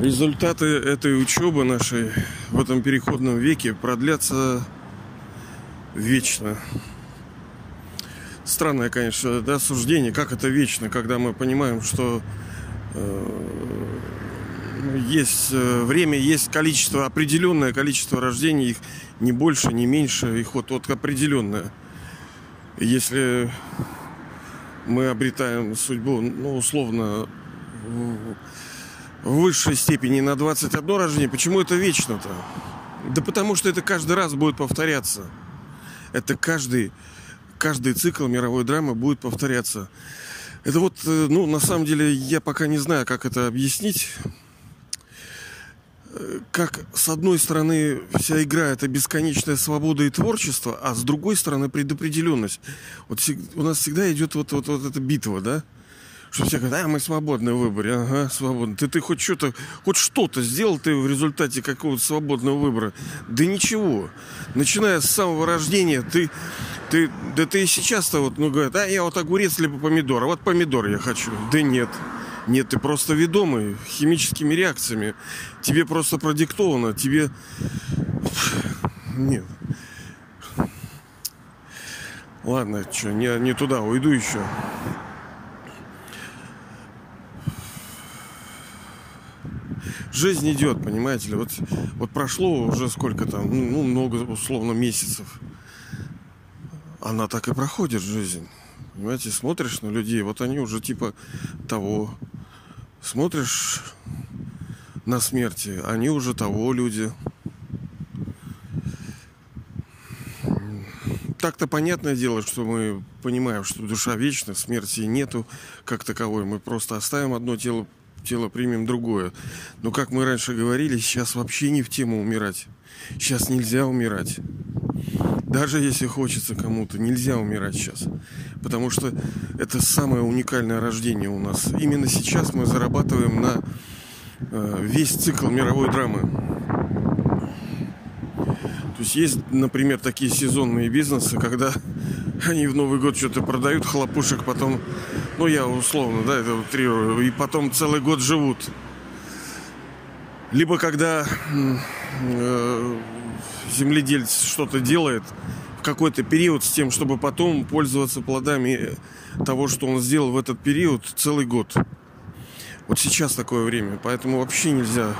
Результаты этой учебы нашей в этом переходном веке продлятся вечно. Странное, конечно, да, суждение, как это вечно, когда мы понимаем, что э, есть э, время, есть количество, определенное количество рождений, их не больше, не меньше, их вот, вот определенное. Если мы обретаем судьбу, ну, условно, в высшей степени на 21 рождение. Почему это вечно-то? Да потому что это каждый раз будет повторяться. Это каждый, каждый цикл мировой драмы будет повторяться. Это вот, э, ну, на самом деле, я пока не знаю, как это объяснить. Э, как, с одной стороны, вся игра – это бесконечная свобода и творчество, а с другой стороны, предопределенность. Вот у нас всегда идет вот, вот, вот эта битва, да? Что все говорят, а мы свободны в выборе. Ага, свободны. Ты, ты хоть что-то, хоть что-то сделал ты в результате какого-то свободного выбора? Да ничего. Начиная с самого рождения, ты, ты, да ты и сейчас-то вот, ну, говорят, а я вот огурец либо помидор, а вот помидор я хочу. Да нет. Нет, ты просто ведомый химическими реакциями. Тебе просто продиктовано, тебе... Нет. Ладно, что, не, не туда, уйду еще. Жизнь идет, понимаете ли. Вот, вот прошло уже сколько там, ну, ну, много, условно, месяцев. Она так и проходит жизнь. Понимаете, смотришь на людей, вот они уже типа того. Смотришь на смерти, они уже того люди. Так-то понятное дело, что мы понимаем, что душа вечна, смерти нету как таковой. Мы просто оставим одно тело тело примем другое. Но, как мы раньше говорили, сейчас вообще не в тему умирать. Сейчас нельзя умирать. Даже если хочется кому-то, нельзя умирать сейчас. Потому что это самое уникальное рождение у нас. Именно сейчас мы зарабатываем на э, весь цикл мировой драмы. То есть есть, например, такие сезонные бизнесы, когда они в Новый год что-то продают хлопушек, потом, ну я условно, да, это утрирую, и потом целый год живут. Либо когда э, земледельец что-то делает в какой-то период с тем, чтобы потом пользоваться плодами того, что он сделал в этот период целый год. Вот сейчас такое время, поэтому вообще нельзя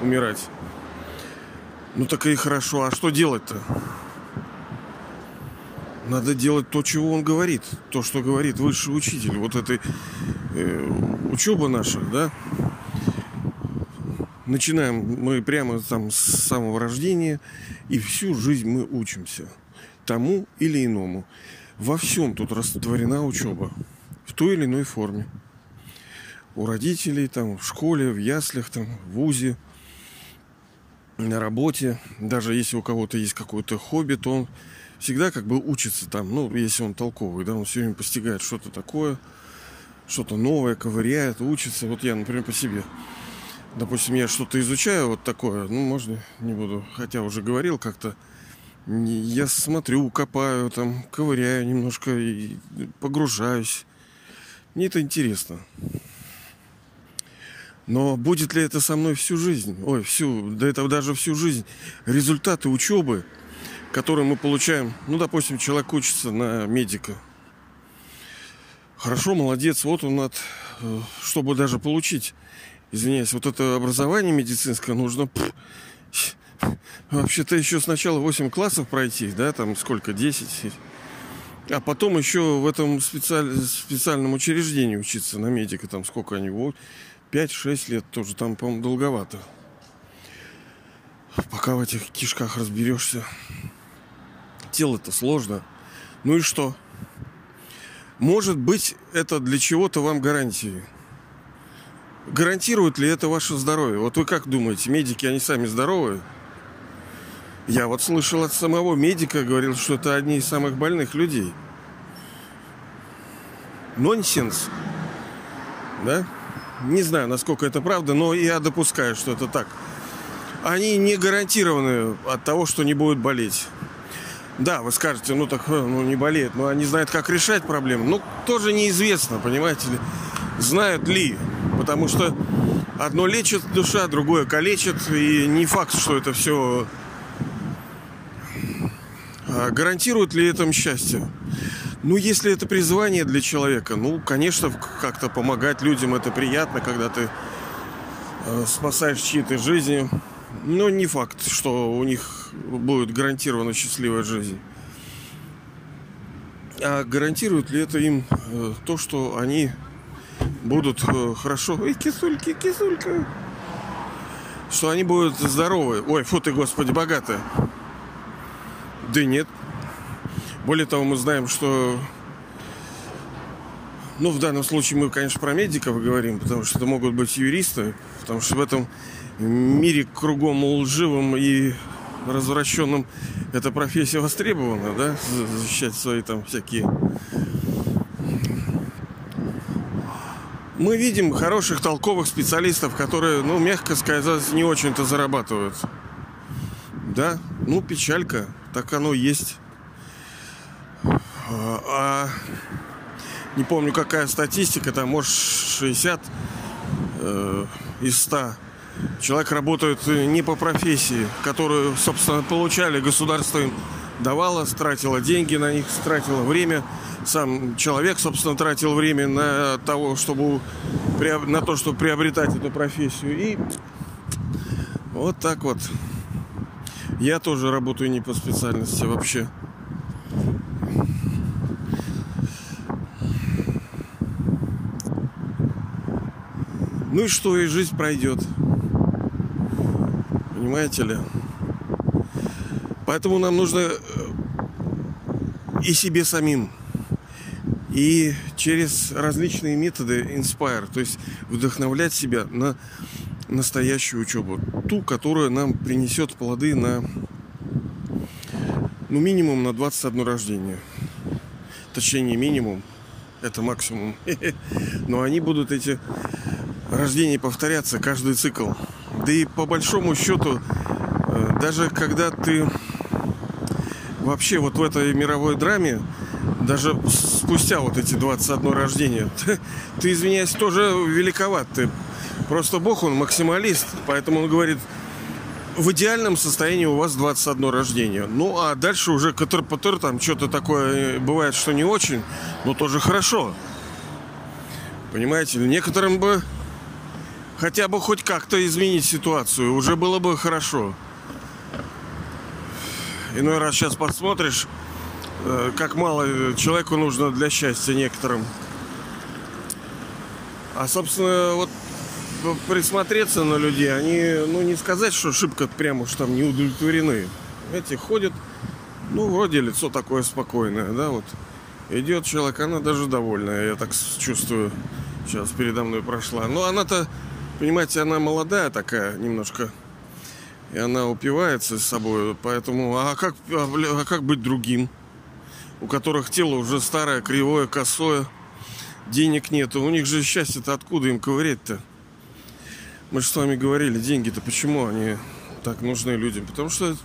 умирать. Ну так и хорошо, а что делать-то? Надо делать то, чего он говорит. То, что говорит высший учитель. Вот этой э, учеба наша, да. Начинаем мы прямо там с самого рождения. И всю жизнь мы учимся. Тому или иному. Во всем тут растворена учеба. В той или иной форме. У родителей, там, в школе, в яслях, там, в ВУЗе, на работе. Даже если у кого-то есть какое-то хобби, то он всегда как бы учится там, ну, если он толковый, да, он все время постигает что-то такое, что-то новое, ковыряет, учится. Вот я, например, по себе. Допустим, я что-то изучаю вот такое, ну, можно, не буду, хотя уже говорил как-то, я смотрю, копаю, там, ковыряю немножко и погружаюсь. Мне это интересно. Но будет ли это со мной всю жизнь? Ой, всю, да это даже всю жизнь. Результаты учебы – который мы получаем, ну, допустим, человек учится на медика. Хорошо, молодец, вот он от, э, чтобы даже получить, извиняюсь, вот это образование медицинское нужно вообще-то еще сначала 8 классов пройти, да, там сколько, 10, а потом еще в этом специаль... специальном учреждении учиться на медика, там сколько они, вот, 5-6 лет тоже, там, по-моему, долговато. Пока в этих кишках разберешься тело-то сложно. Ну и что? Может быть, это для чего-то вам гарантии. Гарантирует ли это ваше здоровье? Вот вы как думаете, медики, они сами здоровы? Я вот слышал от самого медика, говорил, что это одни из самых больных людей. Нонсенс. Да? Не знаю, насколько это правда, но я допускаю, что это так. Они не гарантированы от того, что не будут болеть. Да, вы скажете, ну так, э, ну не болеет, но они знают, как решать проблему. Ну, тоже неизвестно, понимаете ли, знают ли. Потому что одно лечит душа, другое калечит. И не факт, что это все а гарантирует ли это счастье? Ну, если это призвание для человека, ну, конечно, как-то помогать людям это приятно, когда ты э, спасаешь чьи-то жизни. Но не факт, что у них будет гарантирована счастливая жизнь. А гарантирует ли это им э, то, что они будут э, хорошо... Ой, кисульки, кисулька! Что они будут здоровы. Ой, фу ты, господи, богатые. Да нет. Более того, мы знаем, что... Ну, в данном случае мы, конечно, про медиков говорим, потому что это могут быть юристы, потому что в этом мире кругом лживым и развращенным эта профессия востребована, да, защищать свои там всякие мы видим хороших, толковых специалистов, которые, ну, мягко сказать, не очень-то зарабатывают. Да, ну, печалька, так оно есть. А, а не помню, какая статистика, там, может, 60 э, из 100 человек работает не по профессии, которую, собственно, получали, государство им давало, тратило деньги на них, тратило время. Сам человек, собственно, тратил время на того, чтобы на то, чтобы приобретать эту профессию. И вот так вот. Я тоже работаю не по специальности вообще. Ну и что, и жизнь пройдет. Понимаете ли? Поэтому нам нужно э, и себе самим, и через различные методы inspire, то есть вдохновлять себя на настоящую учебу. Ту, которая нам принесет плоды на ну, минимум на 21 рождение. Точнее, не минимум, это максимум. Но они будут, эти рождения, повторяться каждый цикл. Да и по большому счету, э, даже когда ты вообще вот в этой мировой драме, даже спустя вот эти 21 рождения, ты, ты извиняюсь, тоже великоват. Ты просто Бог, он максималист, поэтому он говорит, в идеальном состоянии у вас 21 рождение. Ну, а дальше уже катер-патер, там что-то такое э, бывает, что не очень, но тоже хорошо. Понимаете, некоторым бы хотя бы хоть как-то изменить ситуацию, уже было бы хорошо. Иной раз сейчас посмотришь, э, как мало человеку нужно для счастья некоторым. А, собственно, вот присмотреться на людей, они, ну, не сказать, что шибко прямо уж там не удовлетворены. Эти ходят, ну, вроде лицо такое спокойное, да, вот. Идет человек, она даже довольная, я так чувствую, сейчас передо мной прошла. Но она-то, понимаете, она молодая такая немножко, и она упивается с собой, поэтому, а как, а, а как быть другим? У которых тело уже старое, кривое, косое, денег нету. У них же счастье-то откуда им ковырять-то? Мы же с вами говорили, деньги-то почему они так нужны людям? Потому что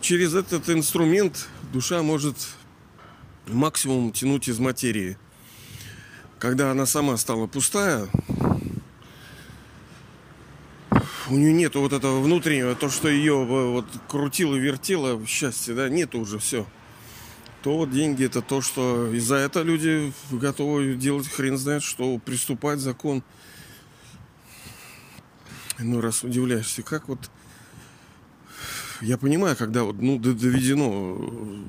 через этот инструмент душа может максимум тянуть из материи. Когда она сама стала пустая, у нее нету вот этого внутреннего, то, что ее вот крутило, вертело счастье, да, нету уже все. То вот деньги это то, что из-за этого люди готовы делать хрен знает что, приступать закон. Ну, раз удивляешься, как вот... Я понимаю, когда вот, ну, доведено э,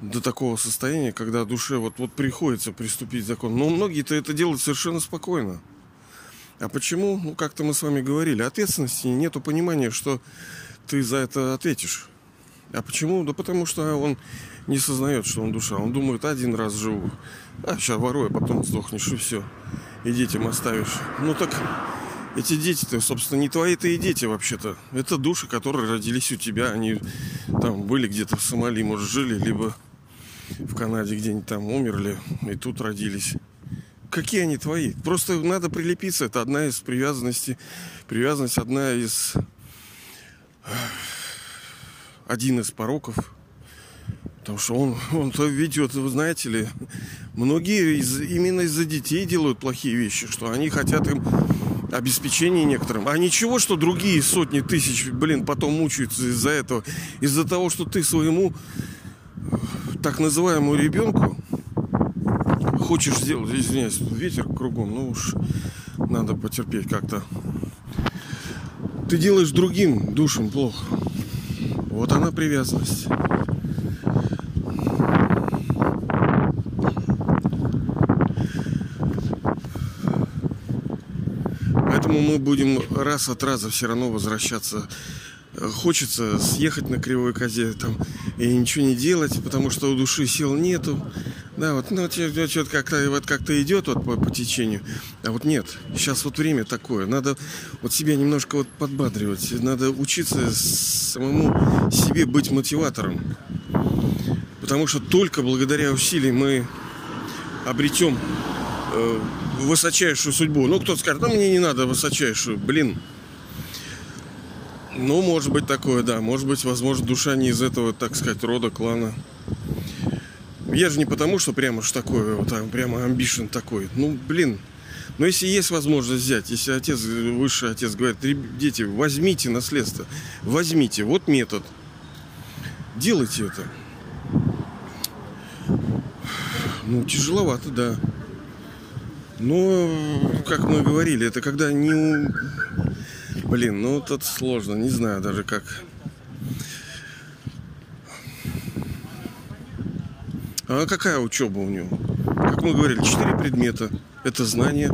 до такого состояния, когда душе вот, вот приходится приступить закон. Но многие-то это делают совершенно спокойно. А почему? Ну, как-то мы с вами говорили, ответственности нету понимания, что ты за это ответишь. А почему? Да потому что он не сознает, что он душа. Он думает, один раз живу, а сейчас ворую, а потом сдохнешь и все. И детям оставишь. Ну так эти дети-то, собственно, не твои-то и дети вообще-то. Это души, которые родились у тебя. Они там были где-то в Сомали, может, жили, либо в Канаде где-нибудь там умерли и тут родились. Какие они твои? Просто надо прилепиться. Это одна из привязанностей. Привязанность одна из... Один из пороков. Потому что он, он то ведет, вы знаете ли, многие из, именно из-за детей делают плохие вещи, что они хотят им обеспечение некоторым. А ничего, что другие сотни тысяч, блин, потом мучаются из-за этого. Из-за того, что ты своему так называемому ребенку хочешь сделать, извиняюсь, ветер кругом, ну уж надо потерпеть как-то. Ты делаешь другим душам плохо. Вот она привязанность. Поэтому мы будем раз от раза все равно возвращаться. Хочется съехать на кривой козе там и ничего не делать, потому что у души сил нету. Да, вот, ну, что-то как-то вот как-то идет вот по, по течению. А вот нет, сейчас вот время такое. Надо вот себя немножко вот подбадривать. Надо учиться самому себе быть мотиватором. Потому что только благодаря усилиям мы обретем э, высочайшую судьбу. Ну, кто-то скажет, ну, мне не надо высочайшую. Блин, ну, может быть такое, да. Может быть, возможно, душа не из этого, так сказать, рода, клана. Я же не потому, что прямо уж такое, вот, а прямо амбишен такой. Ну, блин. Но если есть возможность взять, если отец, высший отец говорит, дети, возьмите наследство, возьмите, вот метод. Делайте это. Ну, тяжеловато, да. Но, как мы говорили, это когда не... Блин, ну тут сложно, не знаю даже как А какая учеба у него? Как мы говорили, четыре предмета. Это знание.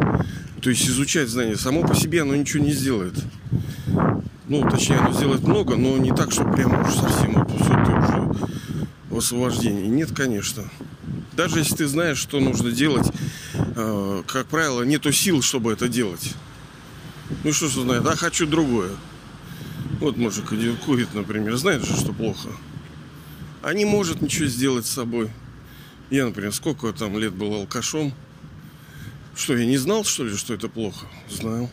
То есть изучать знание. Само по себе оно ничего не сделает. Ну, точнее, оно сделает много, но не так, что прямо уж совсем вот все ты уже в освобождении. Нет, конечно. Даже если ты знаешь, что нужно делать, э, как правило, нету сил, чтобы это делать. Ну что ж знает, а хочу другое. Вот мужик курит, например, знает же, что плохо. А не может ничего сделать с собой. Я, например, сколько там лет был алкашом. Что, я не знал, что ли, что это плохо? Знал.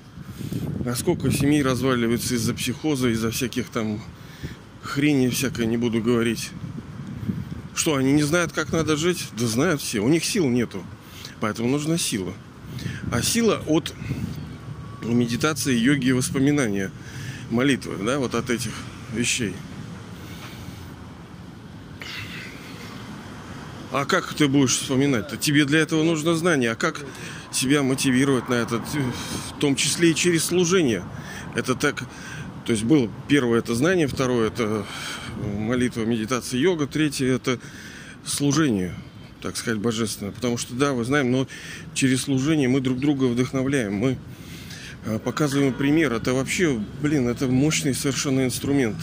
А сколько семей разваливается из-за психоза, из-за всяких там хрени всякой, не буду говорить. Что, они не знают, как надо жить? Да знают все. У них сил нету. Поэтому нужна сила. А сила от медитации, йоги воспоминания, молитвы, да, вот от этих вещей. А как ты будешь вспоминать-то? Тебе для этого нужно знание. А как себя мотивировать на это? В том числе и через служение. Это так... То есть было первое это знание, второе это молитва, медитация, йога, третье это служение, так сказать, божественное. Потому что, да, вы знаем, но через служение мы друг друга вдохновляем, мы э, показываем пример. Это вообще, блин, это мощный совершенно инструмент.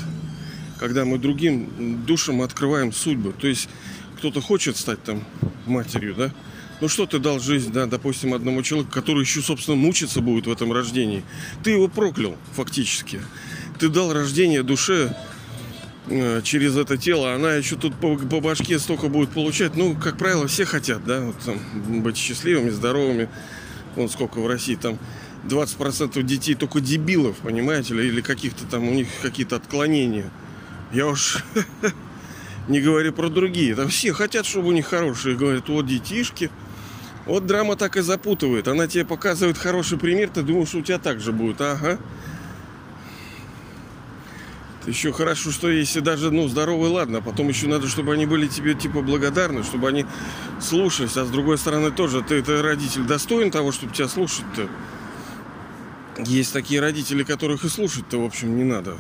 Когда мы другим душам открываем судьбу. То есть кто-то хочет стать там матерью, да? Ну что ты дал жизнь, да, допустим, одному человеку, который еще, собственно, мучиться будет в этом рождении. Ты его проклял, фактически. Ты дал рождение душе э, через это тело, она еще тут по, по башке столько будет получать. Ну, как правило, все хотят, да, вот, там, быть счастливыми, здоровыми. Вон сколько в России там 20% детей только дебилов, понимаете, или каких-то там у них какие-то отклонения. Я уж Не говоря про другие. Там все хотят, чтобы у них хорошие. Говорят, вот детишки. Вот драма так и запутывает. Она тебе показывает хороший пример, ты думаешь, что у тебя так же будет. Ага. Еще хорошо, что если даже, ну, здоровый, ладно, а потом еще надо, чтобы они были тебе, типа, благодарны, чтобы они слушались. А с другой стороны тоже, ты, ты родитель достоин того, чтобы тебя слушать-то. Есть такие родители, которых и слушать-то, в общем, не надо.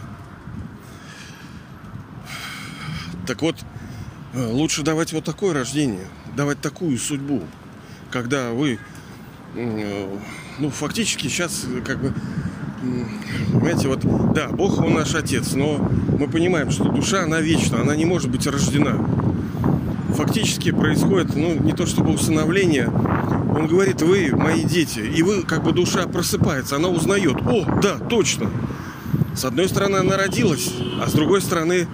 Так вот, э, лучше давать вот такое рождение, давать такую судьбу, когда вы, э, ну, фактически сейчас э, как бы, понимаете, вот, да, Бог он наш Отец, но мы понимаем, что душа, она вечна, она не может быть рождена. Фактически происходит, ну, не то чтобы усыновление, он говорит, вы мои дети, и вы, как бы душа просыпается, она узнает, о, да, точно. С одной стороны, она родилась, а с другой стороны,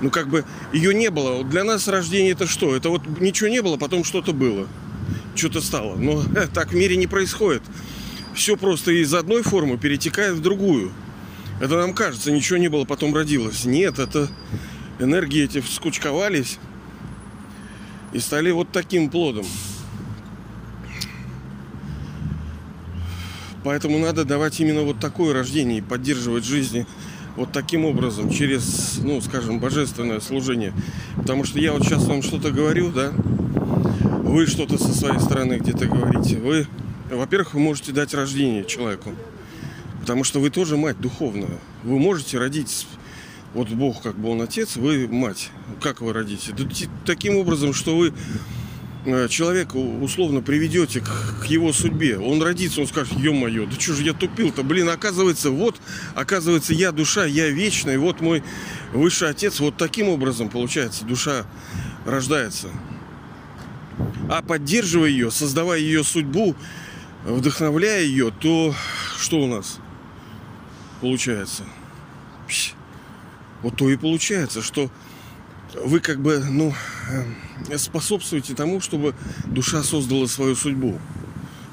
ну, как бы ее не было. Для нас рождение это что? Это вот ничего не было, потом что-то было. Что-то стало. Но э, так в мире не происходит. Все просто из одной формы перетекает в другую. Это нам кажется, ничего не было, потом родилось. Нет, это энергии эти скучковались и стали вот таким плодом. Поэтому надо давать именно вот такое рождение и поддерживать жизни вот таким образом, через, ну, скажем, божественное служение. Потому что я вот сейчас вам что-то говорю, да, вы что-то со своей стороны где-то говорите. Вы, во-первых, вы можете дать рождение человеку. Потому что вы тоже мать духовная. Вы можете родить вот Бог, как бы он отец, вы мать. Как вы родите? Таким образом, что вы человека условно приведете к, к его судьбе. Он родится, он скажет, ё-моё, да что же я тупил-то? Блин, оказывается, вот, оказывается, я душа, я вечный, вот мой высший отец. Вот таким образом, получается, душа рождается. А поддерживая ее, создавая ее судьбу, вдохновляя ее, то что у нас получается? Вот то и получается, что вы как бы, ну, э, способствуете тому, чтобы душа создала свою судьбу.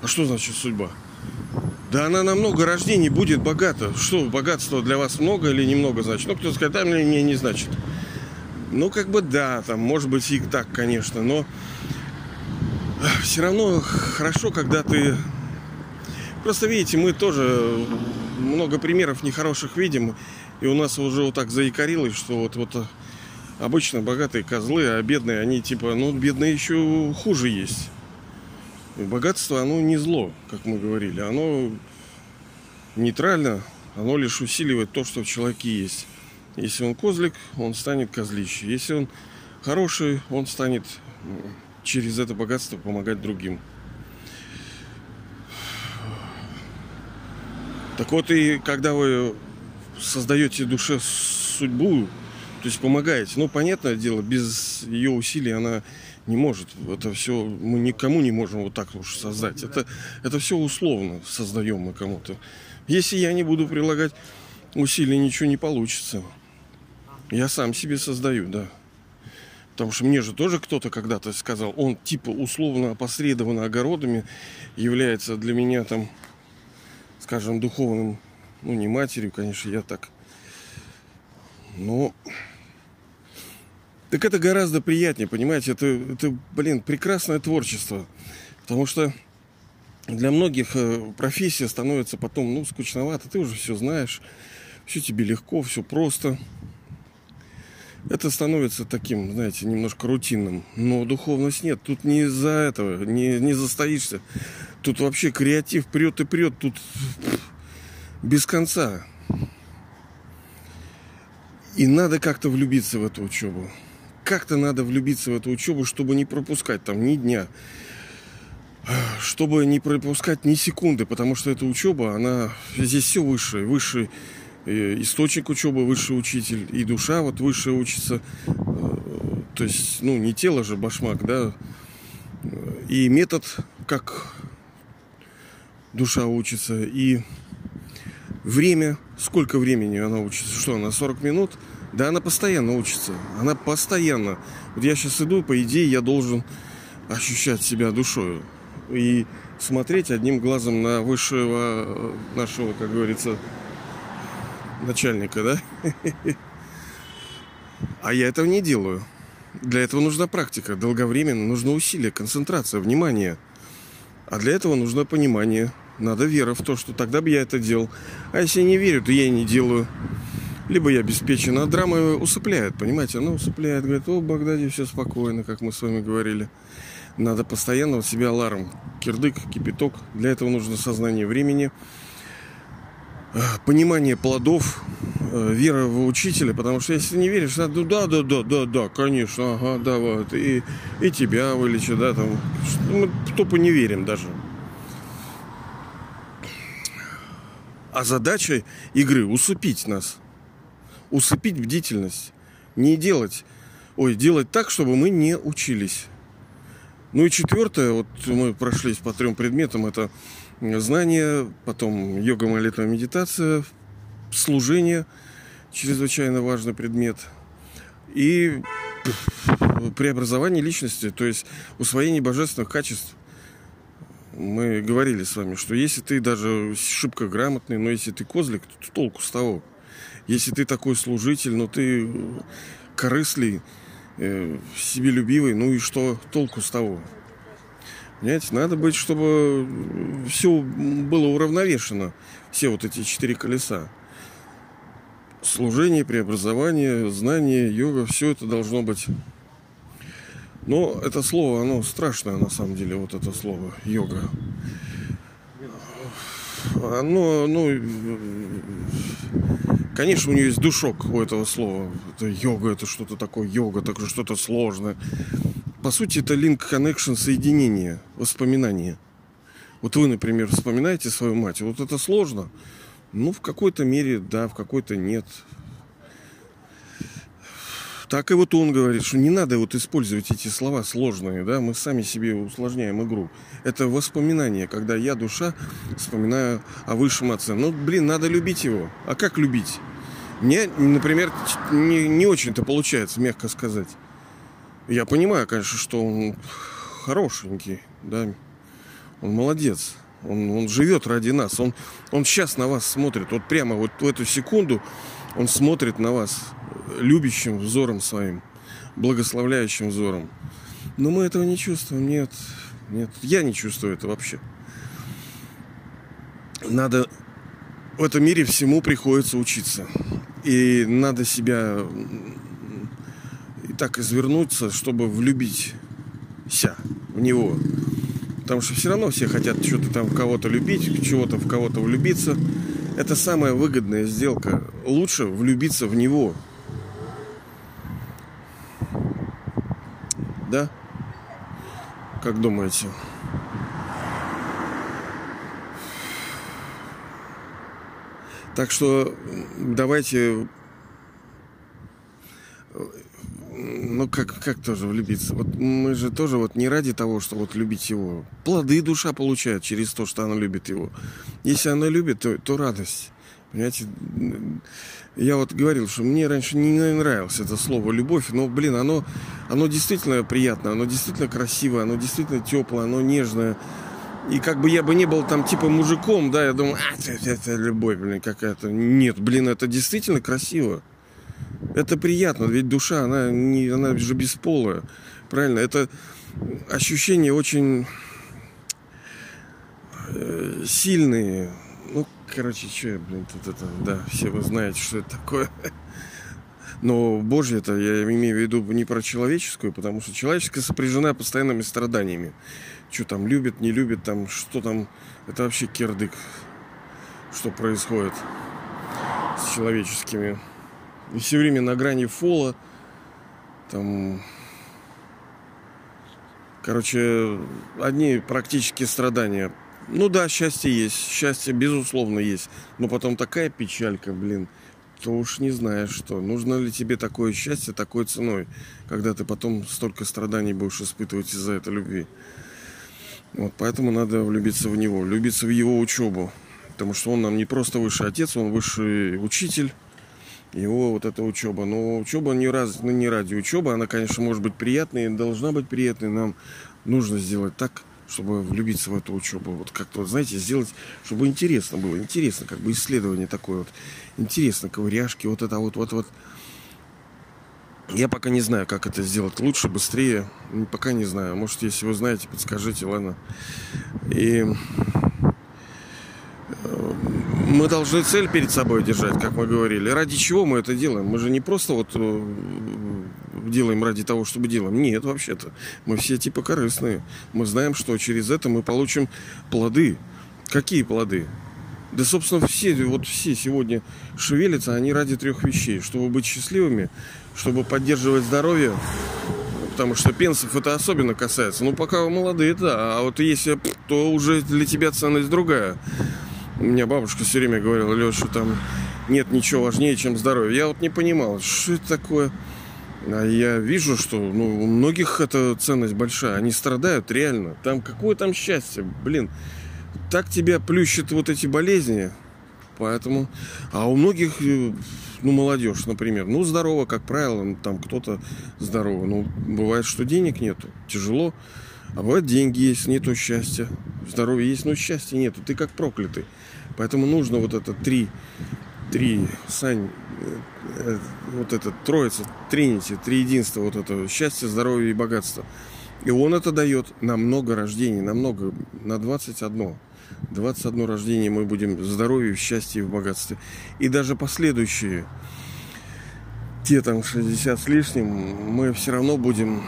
А что значит судьба? Да она на много рождений будет богата. Что, богатство для вас много или немного значит? Ну, кто-то скажет, да, мне, мне не значит. Ну, как бы да, там, может быть и так, конечно, но все равно хорошо, когда ты... Просто видите, мы тоже много примеров нехороших видим. И у нас уже вот так заикарилось, что вот, вот э, обычно богатые козлы, а бедные, они типа, ну, бедные еще хуже есть. Богатство, оно не зло, как мы говорили. Оно нейтрально, оно лишь усиливает то, что в человеке есть. Если он козлик, он станет козлище. Если он хороший, он станет через это богатство помогать другим. Так вот и когда вы создаете душе судьбу, то есть помогаете. Ну, понятное дело, без ее усилий она не может. Это все мы никому не можем вот так уж создать. Это, это все условно создаем мы кому-то. Если я не буду прилагать усилий, ничего не получится. Я сам себе создаю, да. Потому что мне же тоже кто-то когда-то сказал, он типа условно опосредованно огородами является для меня там, скажем, духовным ну, не матерью, конечно, я так. Но... Так это гораздо приятнее, понимаете? Это, это, блин, прекрасное творчество. Потому что для многих э, профессия становится потом, ну, скучновато. Ты уже все знаешь, все тебе легко, все просто. Это становится таким, знаете, немножко рутинным. Но духовность нет. Тут не из-за этого, не, не застоишься. Тут вообще креатив прет и прет. Тут без конца. И надо как-то влюбиться в эту учебу. Как-то надо влюбиться в эту учебу, чтобы не пропускать там ни дня. Чтобы не пропускать ни секунды, потому что эта учеба, она здесь все высшее, высший э, источник учебы, высший учитель, и душа вот высшая учится. Э, то есть, ну, не тело же башмак, да, и метод, как душа учится, и Время, сколько времени она учится? Что, она 40 минут? Да она постоянно учится. Она постоянно. Вот я сейчас иду, по идее, я должен ощущать себя душою. И смотреть одним глазом на высшего э, нашего, как говорится, начальника, да? А я этого не делаю. Для этого нужна практика, долговременно, нужно усилие, концентрация, внимание. А для этого нужно понимание – надо вера в то, что тогда бы я это делал. А если не верю, то я и не делаю. Либо я обеспечен. А драма усыпляет, понимаете? Она усыпляет. Говорит, о, в Багдаде все спокойно, как мы с вами говорили. Надо постоянно у себя аларм. Кирдык, кипяток. Для этого нужно сознание времени. Э, понимание плодов, э, вера в учителя, потому что если не веришь, да, да, да, да, да, да, конечно, ага, да, вот, и, и тебя вылечат, да, там, мы тупо не верим даже. А задача игры усыпить нас. Усыпить бдительность. Не делать, ой, делать так, чтобы мы не учились. Ну и четвертое, вот мы прошлись по трем предметам, это знание, потом йога, молитва, медитация, служение, чрезвычайно важный предмет, и преобразование личности, то есть усвоение божественных качеств мы говорили с вами, что если ты даже шибко грамотный, но если ты козлик, то толку с того. Если ты такой служитель, но ты корыслый, э, себелюбивый, ну и что толку с того? Понимаете, надо быть, чтобы все было уравновешено. Все вот эти четыре колеса. Служение, преобразование, знание, йога, все это должно быть. Но это слово, оно страшное на самом деле, вот это слово йога. Оно, ну, конечно, у нее есть душок у этого слова. Это йога, это что-то такое, йога, такое что-то сложное. По сути, это link connection, соединение, воспоминание. Вот вы, например, вспоминаете свою мать. Вот это сложно. Ну, в какой-то мере, да, в какой-то нет. Так и вот он говорит, что не надо вот использовать эти слова сложные, да, мы сами себе усложняем игру. Это воспоминание, когда я, душа, вспоминаю о высшем отце. Ну, блин, надо любить его. А как любить? Мне, например, не, не очень-то получается, мягко сказать. Я понимаю, конечно, что он хорошенький, да, он молодец. Он, он живет ради нас. Он, он сейчас на вас смотрит. Вот прямо вот в эту секунду он смотрит на вас любящим взором своим, благословляющим взором. Но мы этого не чувствуем. Нет, нет. Я не чувствую это вообще. Надо в этом мире всему приходится учиться. И надо себя и так извернуться, чтобы влюбиться в него. Потому что все равно все хотят что-то там в кого-то любить, чего-то в кого-то влюбиться. Это самая выгодная сделка. Лучше влюбиться в него. Да? Как думаете? Так что давайте ну как, как тоже влюбиться? Вот мы же тоже вот не ради того, что вот любить его. Плоды душа получает через то, что она любит его. Если она любит, то, то радость. Понимаете, я вот говорил, что мне раньше не нравилось это слово любовь, но, блин, оно, оно действительно приятное, оно действительно красивое, оно действительно теплое, оно нежное. И как бы я бы не был там типа мужиком, да, я думаю, а, это, это любовь, блин, какая-то. Нет, блин, это действительно красиво. Это приятно, ведь душа, она, не, она же бесполая. Правильно? Это ощущения очень э, сильные. Ну, короче, что я, блин, тут это, да, все вы знаете, что это такое. Но Божье это я имею в виду не про человеческую, потому что человеческая сопряжена постоянными страданиями. Что там любит, не любит, там, что там, это вообще кирдык, что происходит с человеческими и все время на грани фола. Там, короче, одни практически страдания. Ну да, счастье есть, счастье безусловно есть. Но потом такая печалька, блин, то уж не знаешь что. Нужно ли тебе такое счастье такой ценой, когда ты потом столько страданий будешь испытывать из-за этой любви. Вот поэтому надо влюбиться в него, влюбиться в его учебу. Потому что он нам не просто высший отец, он высший учитель его вот эта учеба. Но учеба не, раз, ну, не ради учебы, она, конечно, может быть приятной, должна быть приятной. Нам нужно сделать так, чтобы влюбиться в эту учебу. Вот как-то, знаете, сделать, чтобы интересно было. Интересно, как бы исследование такое вот. Интересно, ковыряшки, вот это вот, вот, вот. Я пока не знаю, как это сделать лучше, быстрее. Пока не знаю. Может, если вы знаете, подскажите, ладно. И мы должны цель перед собой держать, как мы говорили. Ради чего мы это делаем? Мы же не просто вот э, делаем ради того, чтобы делаем. Нет, вообще-то. Мы все типа корыстные. Мы знаем, что через это мы получим плоды. Какие плоды? Да, собственно, все, вот все сегодня шевелятся, они ради трех вещей. Чтобы быть счастливыми, чтобы поддерживать здоровье, потому что пенсов это особенно касается. Ну, пока вы молодые, да, а вот если, то уже для тебя ценность другая. У меня бабушка все время говорила, Леша, там нет ничего важнее, чем здоровье. Я вот не понимал, что это такое. А я вижу, что ну, у многих эта ценность большая. Они страдают реально. Там какое там счастье, блин. Так тебя плющат вот эти болезни. Поэтому... А у многих, э, ну, молодежь, например, ну, здорово, как правило, ну, там кто-то здорово. Ну, бывает, что денег нету, тяжело. А бывает, деньги есть, нету счастья. Здоровье есть, но счастья нету. Ты как проклятый. Поэтому нужно вот это три, три, Сань, э, э, вот это троица, тринити, три единства, вот это счастье, здоровье и богатство. И он это дает на много рождений, на много, на 21. 21 рождение мы будем в здоровье, в счастье и в богатстве. И даже последующие, те там 60 с лишним, мы все равно будем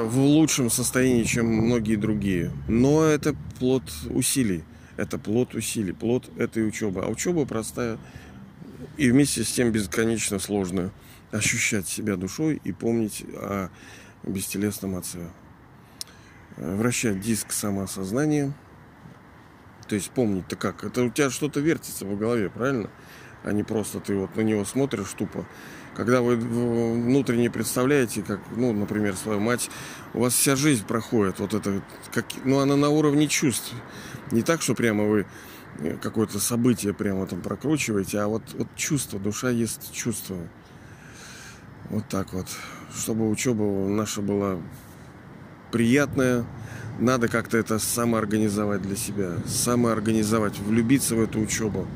в лучшем состоянии, чем многие другие. Но это плод усилий. Это плод усилий, плод этой учебы. А учеба простая и вместе с тем бесконечно сложная. Ощущать себя душой и помнить о бестелесном отце. Вращать диск самоосознания. То есть помнить-то как? Это у тебя что-то вертится в голове, правильно? А не просто ты вот на него смотришь тупо когда вы внутренне представляете, как, ну, например, свою мать, у вас вся жизнь проходит, вот это, как, ну, она на уровне чувств. Не так, что прямо вы э, какое-то событие прямо там прокручиваете, а вот, вот чувство, душа есть чувство. Вот так вот. Чтобы учеба наша была приятная, надо как-то это самоорганизовать для себя, самоорганизовать, влюбиться в эту учебу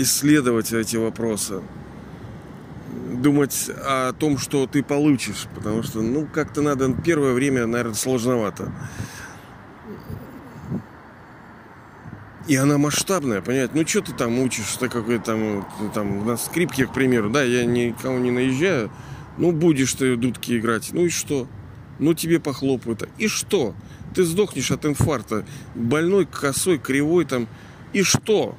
исследовать эти вопросы, думать о том, что ты получишь, потому что, ну, как-то надо первое время, наверное, сложновато. И она масштабная, понять, ну что ты там учишь, ты какой там, там на скрипке, к примеру, да, я никого не наезжаю, ну будешь ты дудки играть, ну и что? Ну тебе похлопают, и что? Ты сдохнешь от инфаркта, больной, косой, кривой там, и что?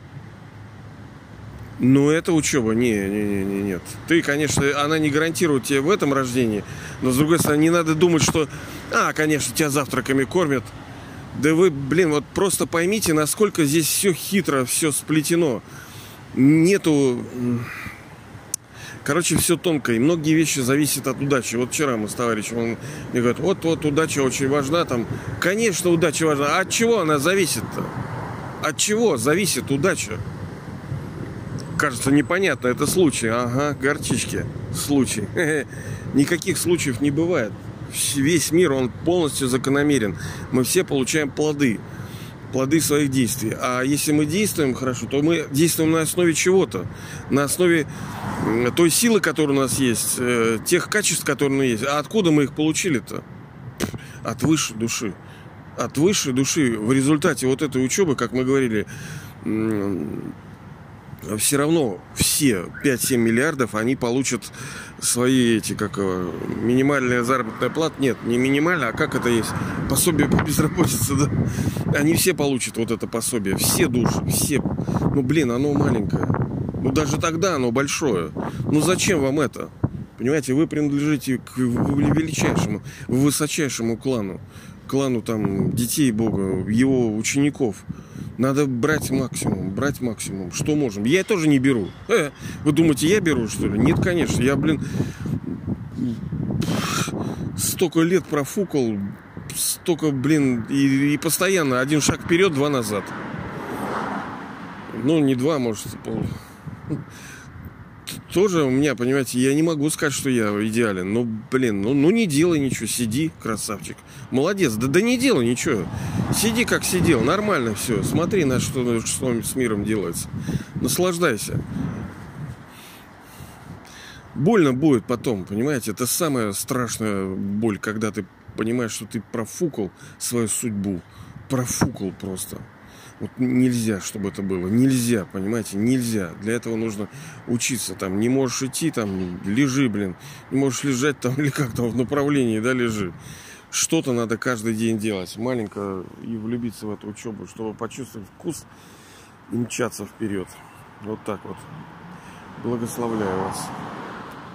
Ну, это учеба. Не, не, не, не, нет. Ты, конечно, она не гарантирует тебе в этом рождении, но, с другой стороны, не надо думать, что, а, конечно, тебя завтраками кормят. Да вы, блин, вот просто поймите, насколько здесь все хитро, все сплетено. Нету... Короче, все тонко, и многие вещи зависят от удачи. Вот вчера мы с товарищем, он мне говорит, вот, вот, удача очень важна. Там, конечно, удача важна. А от чего она зависит-то? От чего зависит удача? Кажется непонятно, это случай. Ага, горчички. Случай. Никаких случаев не бывает. Весь мир, он полностью закономерен. Мы все получаем плоды. Плоды своих действий. А если мы действуем хорошо, то мы действуем на основе чего-то. На основе той силы, которая у нас есть, э, тех качеств, которые у нас есть. А откуда мы их получили-то? От высшей души. От высшей души. В результате вот этой учебы, как мы говорили, все равно все 5-7 миллиардов они получат свои эти, как минимальная заработная плата. Нет, не минимальная, а как это есть? Пособие по безработице, да? Они все получат вот это пособие. Все души, все. Ну, блин, оно маленькое. Ну, даже тогда оно большое. Ну, зачем вам это? Понимаете, вы принадлежите к величайшему, высочайшему клану. Клану там детей Бога, его учеников. Надо брать максимум, брать максимум. Что можем? Я тоже не беру. Э, вы думаете, я беру, что ли? Нет, конечно. Я, блин, столько лет профукал, столько, блин, и, и постоянно один шаг вперед, два назад. Ну, не два, может, пол тоже у меня, понимаете, я не могу сказать, что я идеален. Ну, блин, ну, ну не делай ничего, сиди, красавчик. Молодец, да, да не делай ничего. Сиди, как сидел, нормально все. Смотри, на что, что с миром делается. Наслаждайся. Больно будет потом, понимаете? Это самая страшная боль, когда ты понимаешь, что ты профукал свою судьбу. Профукал просто. Вот нельзя, чтобы это было. Нельзя, понимаете, нельзя. Для этого нужно учиться. Там не можешь идти, там лежи, блин. Не можешь лежать там или как там в направлении, да, лежи. Что-то надо каждый день делать. Маленько и влюбиться в эту учебу, чтобы почувствовать вкус и мчаться вперед. Вот так вот. Благословляю вас.